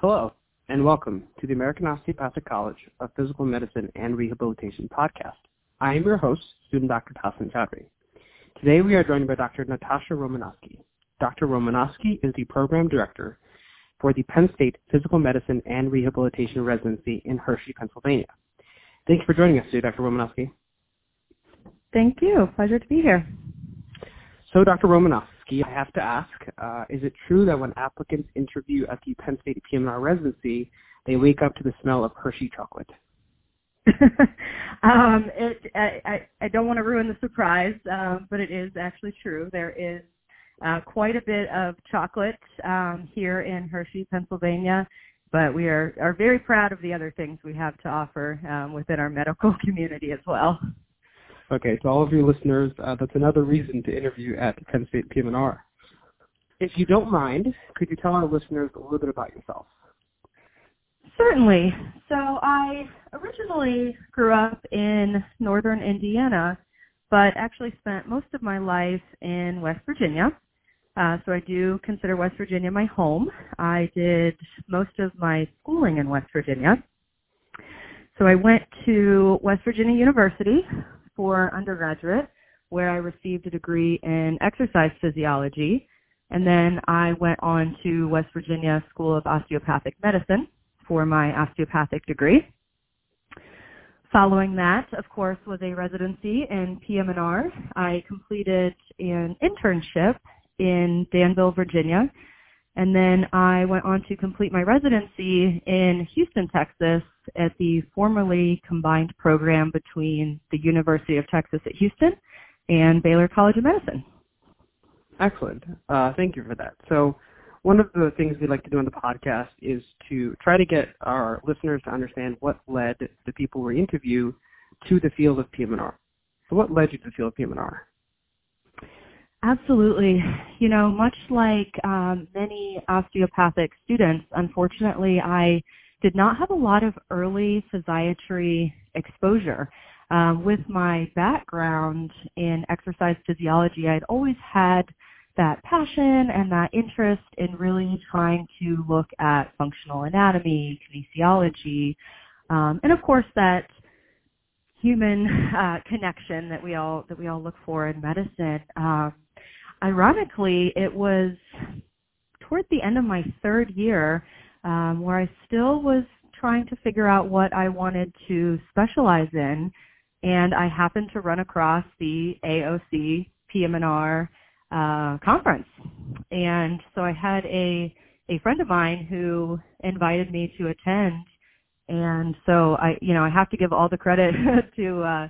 Hello, and welcome to the American Osteopathic College of Physical Medicine and Rehabilitation podcast. I am your host, student Dr. Tassin Chowdhury. Today we are joined by Dr. Natasha Romanowski. Dr. Romanowski is the program director for the Penn State Physical Medicine and Rehabilitation Residency in Hershey, Pennsylvania. Thank you for joining us today, Dr. Romanowski. Thank you. Pleasure to be here. So, Dr. Romanowski, I have to ask, uh, is it true that when applicants interview at the Penn State PM&R residency, they wake up to the smell of Hershey chocolate? um, it, I, I, don't want to ruin the surprise, um, but it is actually true. There is uh, quite a bit of chocolate um, here in Hershey, Pennsylvania, but we are, are very proud of the other things we have to offer um, within our medical community as well. Okay, to all of your listeners, uh, that's another reason to interview at Penn State PM&R. If you don't mind, could you tell our listeners a little bit about yourself? Certainly. So I originally grew up in northern Indiana, but actually spent most of my life in West Virginia. Uh, so I do consider West Virginia my home. I did most of my schooling in West Virginia. So I went to West Virginia University, for undergraduate where I received a degree in exercise physiology. And then I went on to West Virginia School of Osteopathic Medicine for my osteopathic degree. Following that, of course, was a residency in PM&R. I completed an internship in Danville, Virginia, and then I went on to complete my residency in Houston, Texas at the formerly combined program between the University of Texas at Houston and Baylor College of Medicine. Excellent. Uh, thank you for that. So one of the things we like to do on the podcast is to try to get our listeners to understand what led the people we interview to the field of PM&R. So what led you to the field of PM&R? Absolutely. You know, much like um, many osteopathic students, unfortunately, I did not have a lot of early physiatry exposure. Um, with my background in exercise physiology, I'd always had that passion and that interest in really trying to look at functional anatomy, kinesiology, um, and of course that human uh, connection that we all that we all look for in medicine. Um, ironically, it was toward the end of my third year um, where I still was trying to figure out what I wanted to specialize in, and I happened to run across the AOC PM&R uh, conference, and so I had a a friend of mine who invited me to attend, and so I you know I have to give all the credit to uh,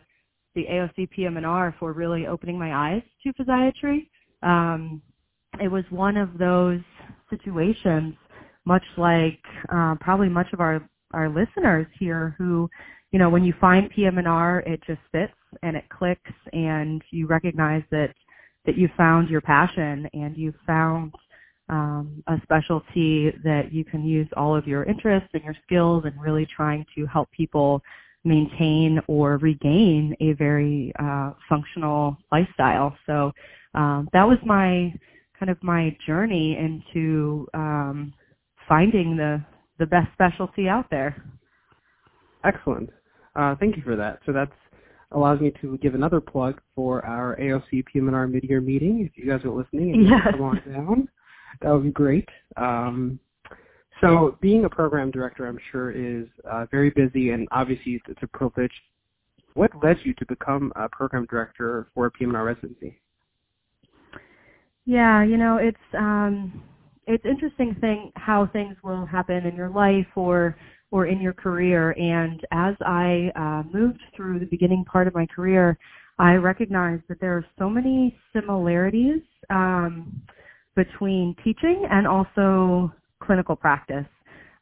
the AOC PM&R for really opening my eyes to physiatry um, it was one of those situations, much like uh, probably much of our our listeners here, who, you know, when you find PM&R, it just fits and it clicks, and you recognize that that you found your passion and you found um, a specialty that you can use all of your interests and your skills and really trying to help people maintain or regain a very uh, functional lifestyle. So um, that was my kind of my journey into um, finding the the best specialty out there. Excellent. Uh, thank you for that. So that allows me to give another plug for our AOC PM&R mid-year meeting. If you guys are listening and yes. come on down, that would be great. Um, so being a program director, I'm sure, is uh, very busy, and obviously it's a privilege. What led you to become a program director for a PM&R residency? Yeah, you know, it's um it's interesting thing how things will happen in your life or or in your career and as I uh, moved through the beginning part of my career, I recognized that there are so many similarities um, between teaching and also clinical practice.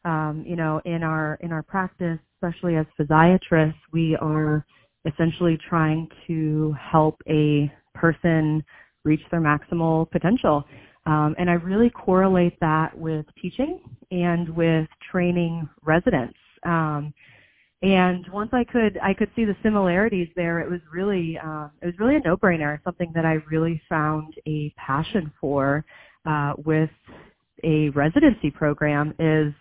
Um, you know, in our in our practice, especially as physiatrists, we are essentially trying to help a person reach their maximal potential. Um, and I really correlate that with teaching and with training residents. Um, and once I could, I could see the similarities there. It was really, uh, it was really a no-brainer. Something that I really found a passion for uh, with a residency program is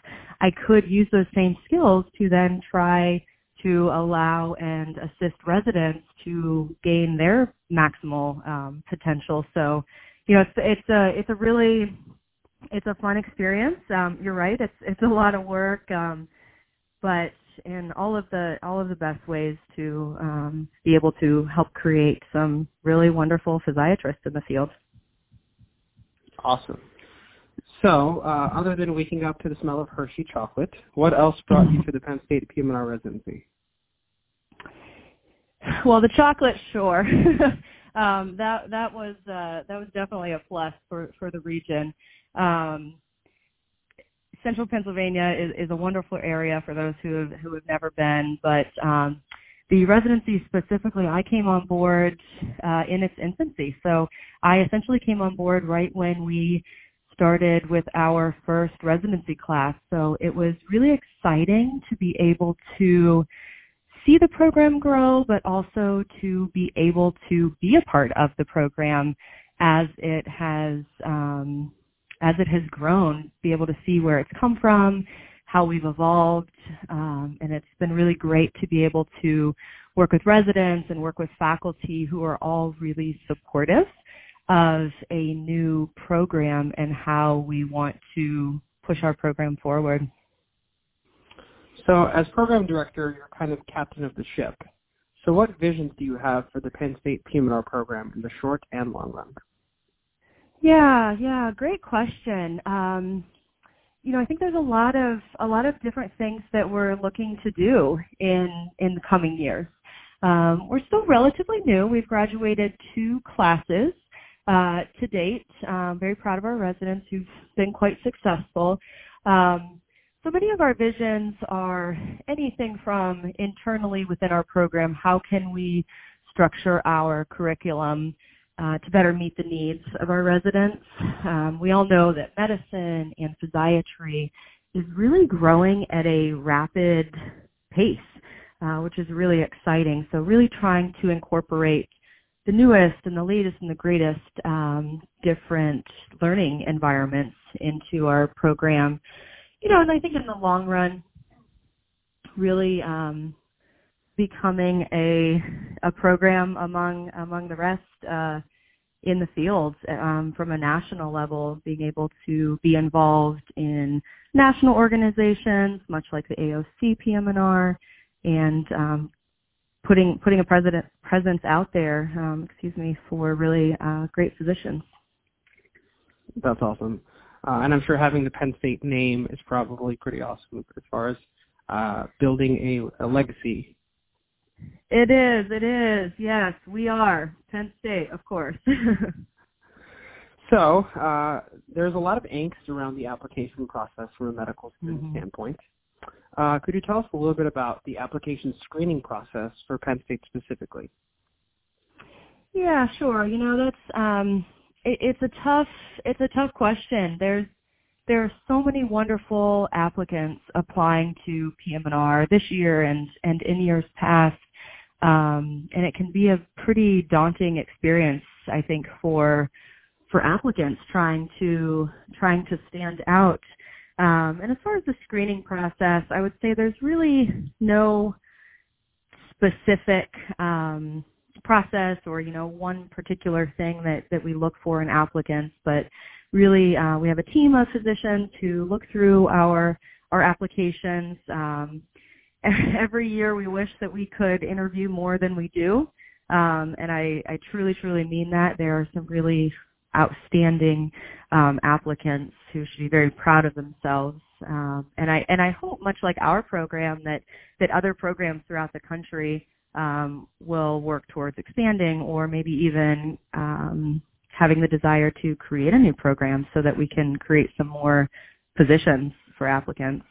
I could use those same skills to then try to allow and assist residents to gain their maximal um, potential. So, you know, it's it's a it's a really it's a fun experience. Um, you're right. It's it's a lot of work, um, but in all of the all of the best ways to um, be able to help create some really wonderful physiatrists in the field. Awesome. So, uh, other than waking up to the smell of Hershey chocolate, what else brought you to the Penn State PM&R residency? Well, the chocolate, sure. um, that that was uh, that was definitely a plus for for the region. Um, Central Pennsylvania is, is a wonderful area for those who have who have never been, but um, the residency specifically, I came on board uh, in its infancy. So I essentially came on board right when we started with our first residency class. So it was really exciting to be able to see the program grow, but also to be able to be a part of the program as it has um, as it has grown. Be able to see where it's come from, how we've evolved, um, and it's been really great to be able to work with residents and work with faculty who are all really supportive of a new program and how we want to push our program forward. So as program director, you're kind of captain of the ship. So what visions do you have for the Penn State PM&R program in the short and long run? Yeah, yeah, great question. Um, you know, I think there's a lot of a lot of different things that we're looking to do in in the coming years. Um, we're still relatively new. We've graduated two classes uh, to date. Um, very proud of our residents who've been quite successful. Um, so many of our visions are anything from internally within our program, how can we structure our curriculum uh, to better meet the needs of our residents. Um, we all know that medicine and physiatry is really growing at a rapid pace, uh, which is really exciting. So really trying to incorporate the newest and the latest and the greatest um, different learning environments into our program. You know, and I think in the long run, really um, becoming a a program among among the rest uh, in the field um, from a national level, being able to be involved in national organizations, much like the AOC PM&R, and um, putting putting a president, presence out there, um, excuse me, for really uh, great physicians. That's awesome. Uh, and I'm sure having the Penn State name is probably pretty awesome as far as uh, building a, a legacy. It is, it is. Yes, we are. Penn State, of course. so uh, there's a lot of angst around the application process from a medical student mm-hmm. standpoint. Uh, could you tell us a little bit about the application screening process for Penn State specifically? Yeah, sure. You know, that's um, it, it's a tough it's a tough question. There's there are so many wonderful applicants applying to PM&R this year and and in years past, um, and it can be a pretty daunting experience, I think, for for applicants trying to trying to stand out um, and as far as the screening process, I would say there's really no specific um, process or you know one particular thing that that we look for in applicants, but really uh, we have a team of physicians who look through our our applications. Um, every year we wish that we could interview more than we do. Um, and I, I truly, truly mean that. There are some really outstanding um, applicants who should be very proud of themselves. Um, and I and I hope, much like our program, that that other programs throughout the country um, will work towards expanding, or maybe even um, having the desire to create a new program so that we can create some more positions for applicants.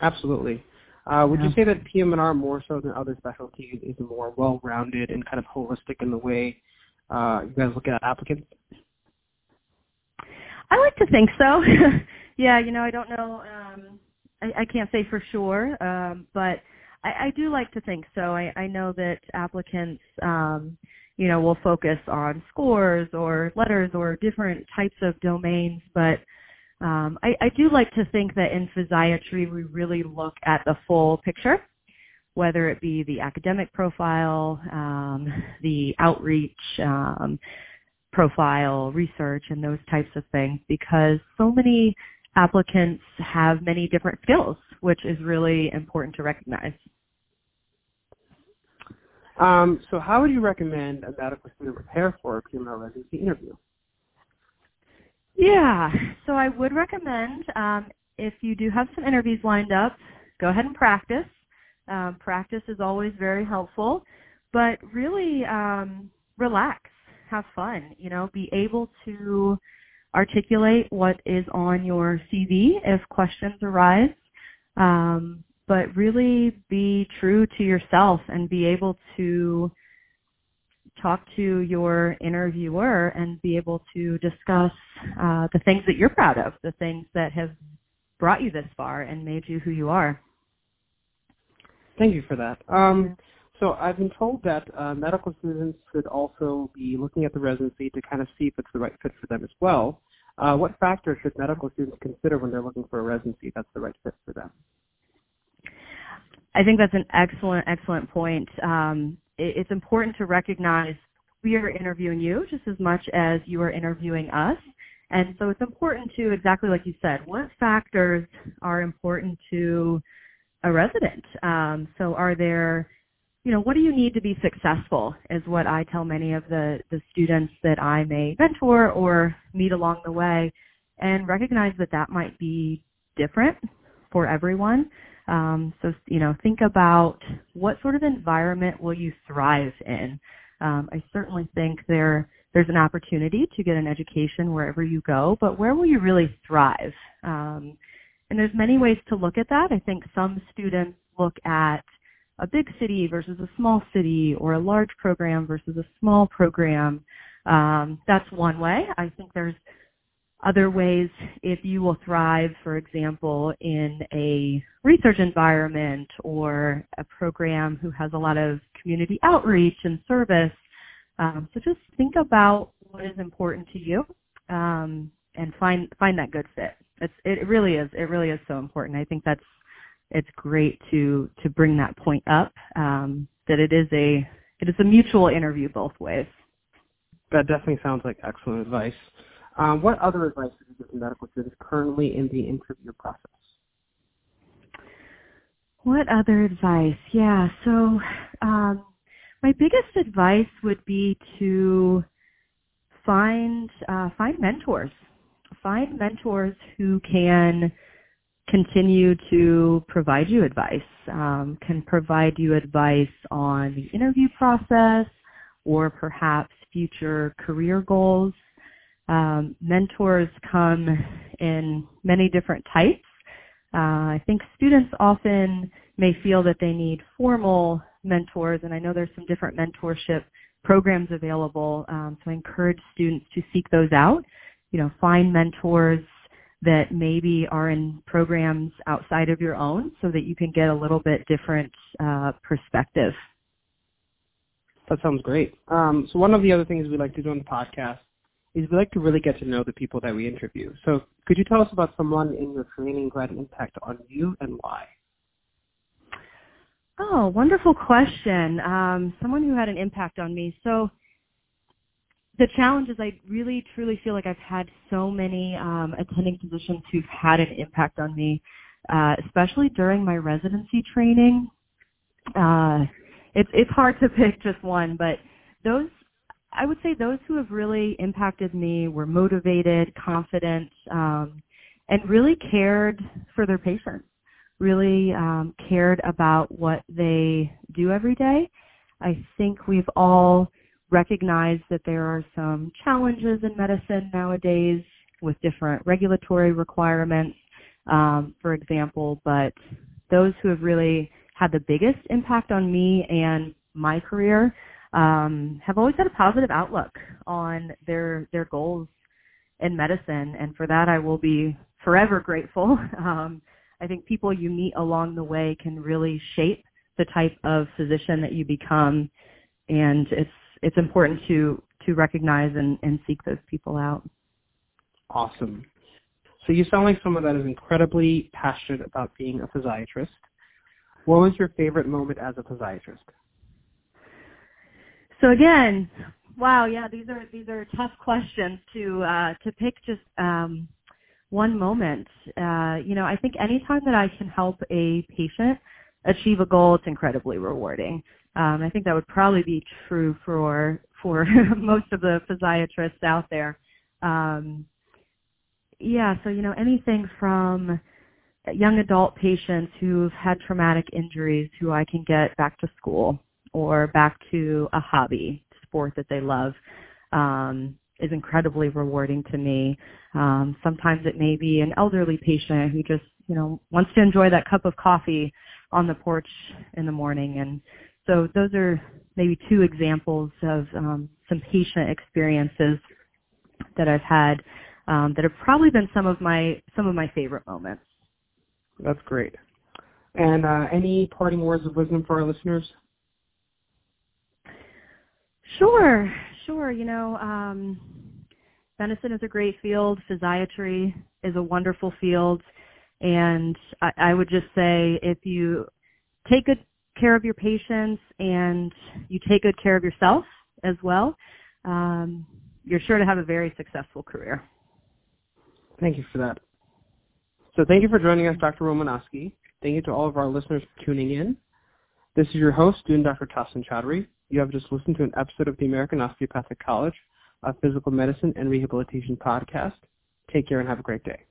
Absolutely. Uh, would yeah. you say that PM&R more so than other specialties is more well-rounded and kind of holistic in the way uh, you guys look at applicants? I like to think so. yeah, you know, I don't know. Um, I, I can't say for sure, um, but I, I do like to think so. I, I know that applicants, um, you know, will focus on scores or letters or different types of domains, but Um, I, I do like to think that in physiatry we really look at the full picture, whether it be the academic profile, um, the outreach um, profile, research, and those types of things, because so many applicants have many different skills, which is really important to recognize. Um, so how would you recommend a medical student prepare for a PM&R residency interview? Yeah, so I would recommend um, if you do have some interviews lined up, go ahead and practice. Um, practice is always very helpful, but really um, relax, have fun. You know, be able to articulate what is on your CV if questions arise. Um, but really be true to yourself and be able to talk to your interviewer and be able to discuss uh, the things that you're proud of, the things that have brought you this far and made you who you are. Thank you for that. Um, so I've been told that uh, medical students should also be looking at the residency to kind of see if it's the right fit for them as well. Uh, what factors should medical students consider when they're looking for a residency that's the right fit for them? I think that's an excellent, excellent point. Um, it, it's important to recognize we are interviewing you just as much as you are interviewing us. And so it's important to, exactly like you said, what factors are important to a resident? Um, so are there, you know, what do you need to be successful is what I tell many of the, the students that I may mentor or meet along the way and recognize that that might be different for everyone. Um, so, you know, think about what sort of environment will you thrive in. Um, I certainly think there there's an opportunity to get an education wherever you go, but where will you really thrive? Um, and there's many ways to look at that. I think some students look at a big city versus a small city or a large program versus a small program. Um, that's one way. I think there's other ways, if you will thrive, for example, in a research environment or a program who has a lot of community outreach and service. Um, so just think about what is important to you um, and find find that good fit. It's, it really is. It really is so important. I think that's it's great to to bring that point up um, that it is a it is a mutual interview both ways. That definitely sounds like excellent advice. Um, what other advice would you give to medical students currently in the interview process? What other advice? Yeah, so um, my biggest advice would be to find uh, find mentors. Find mentors who can continue to provide you advice, um, can provide you advice on the interview process or perhaps future career goals. Um, mentors come in many different types. Uh, I think students often may feel that they need formal mentors, and I know there's some different mentorship programs available. Um, so I encourage students to seek those out. You know, find mentors that maybe are in programs outside of your own, so that you can get a little bit different uh, perspective. That sounds great. Um, so one of the other things we like to do on the podcast is we like to really get to know the people that we interview. So could you tell us about someone in your training who had an impact on you and why? Oh, wonderful question. Um, someone who had an impact on me. So the challenge is I really truly feel like I've had so many um, attending physicians who've had an impact on me, uh, especially during my residency training. Uh, it's it's hard to pick just one, but those I would say those who have really impacted me were motivated, confident, um, and really cared for their patients, really um, cared about what they do every day. I think we've all recognized that there are some challenges in medicine nowadays with different regulatory requirements, um, for example, but those who have really had the biggest impact on me and my career um, have always had a positive outlook on their their goals in medicine, and for that I will be forever grateful. Um, I think people you meet along the way can really shape the type of physician that you become, and it's it's important to to recognize and, and seek those people out. Awesome. So you sound like someone that is incredibly passionate about being a physiatrist. What was your favorite moment as a physiatrist? So again, wow, yeah, these are these are tough questions to uh, to pick just um, one moment. Uh, you know, I think anytime that I can help a patient achieve a goal, it's incredibly rewarding. Um, I think that would probably be true for for most of the physiatrists out there. Um, yeah, so you know anything from young adult patients who've had traumatic injuries who I can get back to school or back to a hobby sport that they love um, is incredibly rewarding to me. Um, sometimes it may be an elderly patient who just you know wants to enjoy that cup of coffee on the porch in the morning and so those are maybe two examples of um, some patient experiences that I've had um, that have probably been some of my some of my favorite moments. That's great. And uh, any parting words of wisdom for our listeners? Sure, sure. You know, um, medicine is a great field. Physiatry is a wonderful field, and I, I would just say if you take good care of your patients and you take good care of yourself as well, um, you're sure to have a very successful career. Thank you for that. So thank you for joining us, Dr. Romanowski. Thank you to all of our listeners for tuning in. This is your host, student Dr. Tassin Chowdhury. You have just listened to an episode of the American Osteopathic College, a physical medicine and rehabilitation podcast. Take care and have a great day.